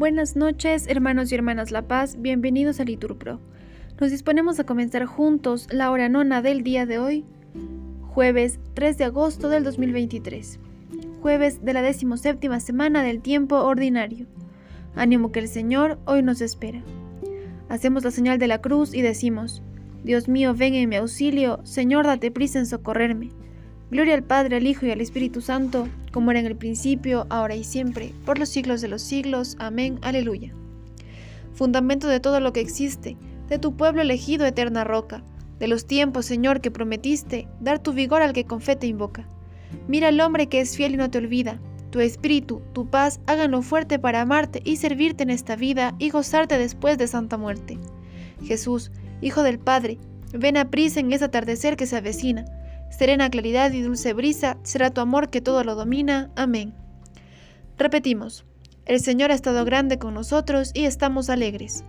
Buenas noches, hermanos y hermanas La Paz, bienvenidos a Liturpro. Nos disponemos a comenzar juntos la hora nona del día de hoy, jueves 3 de agosto del 2023, jueves de la decimoséptima semana del tiempo ordinario. Ánimo que el Señor hoy nos espera. Hacemos la señal de la cruz y decimos, Dios mío, ven en mi auxilio, Señor, date prisa en socorrerme. Gloria al Padre, al Hijo y al Espíritu Santo, como era en el principio, ahora y siempre, por los siglos de los siglos. Amén. Aleluya. Fundamento de todo lo que existe, de tu pueblo elegido, eterna roca, de los tiempos, Señor, que prometiste, dar tu vigor al que con fe te invoca. Mira al hombre que es fiel y no te olvida. Tu espíritu, tu paz, háganlo fuerte para amarte y servirte en esta vida y gozarte después de santa muerte. Jesús, Hijo del Padre, ven a prisa en ese atardecer que se avecina serena claridad y dulce brisa será tu amor que todo lo domina. Amén. Repetimos, el Señor ha estado grande con nosotros y estamos alegres.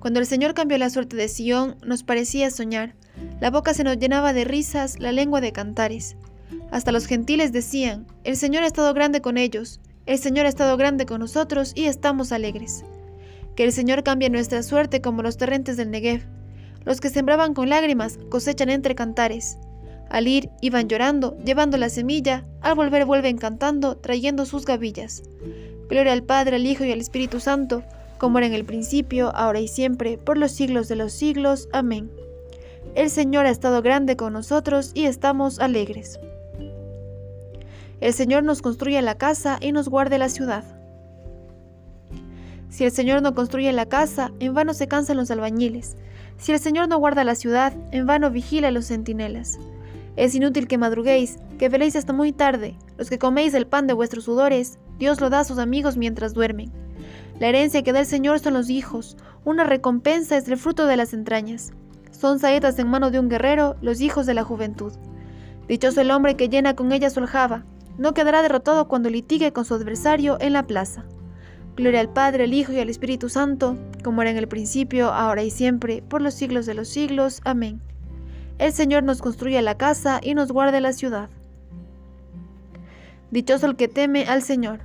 Cuando el Señor cambió la suerte de Sión, nos parecía soñar. La boca se nos llenaba de risas, la lengua de cantares. Hasta los gentiles decían, el Señor ha estado grande con ellos, el Señor ha estado grande con nosotros y estamos alegres. Que el Señor cambie nuestra suerte como los torrentes del Negev los que sembraban con lágrimas cosechan entre cantares. Al ir iban llorando, llevando la semilla, al volver vuelven cantando, trayendo sus gavillas. Gloria al Padre, al Hijo y al Espíritu Santo, como era en el principio, ahora y siempre, por los siglos de los siglos. Amén. El Señor ha estado grande con nosotros y estamos alegres. El Señor nos construye la casa y nos guarde la ciudad. Si el Señor no construye la casa, en vano se cansan los albañiles. Si el Señor no guarda la ciudad, en vano vigila los centinelas. Es inútil que madruguéis, que veléis hasta muy tarde. Los que coméis el pan de vuestros sudores, Dios lo da a sus amigos mientras duermen. La herencia que da el Señor son los hijos, una recompensa es el fruto de las entrañas. Son saetas en mano de un guerrero, los hijos de la juventud. Dichoso el hombre que llena con ella su aljaba, no quedará derrotado cuando litigue con su adversario en la plaza. Gloria al Padre, al Hijo y al Espíritu Santo, como era en el principio, ahora y siempre, por los siglos de los siglos. Amén. El Señor nos construye la casa y nos guarde la ciudad. Dichoso el que teme al Señor.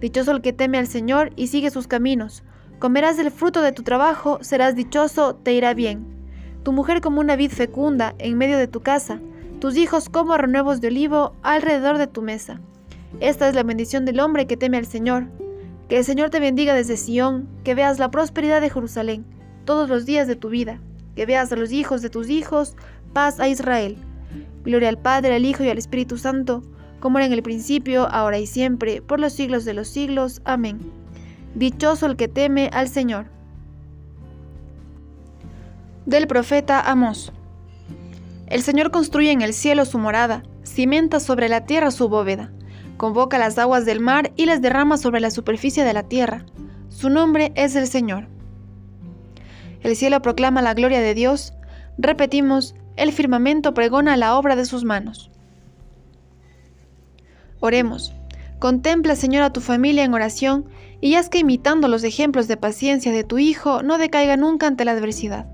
Dichoso el que teme al Señor y sigue sus caminos. Comerás el fruto de tu trabajo, serás dichoso, te irá bien. Tu mujer como una vid fecunda en medio de tu casa, tus hijos como renuevos de olivo alrededor de tu mesa. Esta es la bendición del hombre que teme al Señor. Que el Señor te bendiga desde Sión, que veas la prosperidad de Jerusalén todos los días de tu vida, que veas a los hijos de tus hijos, paz a Israel. Gloria al Padre, al Hijo y al Espíritu Santo, como era en el principio, ahora y siempre, por los siglos de los siglos. Amén. Dichoso el que teme al Señor. Del profeta Amós. El Señor construye en el cielo su morada, cimenta sobre la tierra su bóveda convoca las aguas del mar y las derrama sobre la superficie de la tierra. Su nombre es el Señor. El cielo proclama la gloria de Dios. Repetimos, el firmamento pregona la obra de sus manos. Oremos. Contempla, Señor, a tu familia en oración y haz que imitando los ejemplos de paciencia de tu Hijo no decaiga nunca ante la adversidad.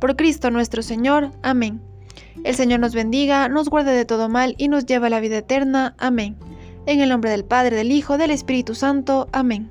Por Cristo nuestro Señor. Amén. El Señor nos bendiga, nos guarde de todo mal y nos lleve a la vida eterna. Amén. En el nombre del Padre, del Hijo, del Espíritu Santo. Amén.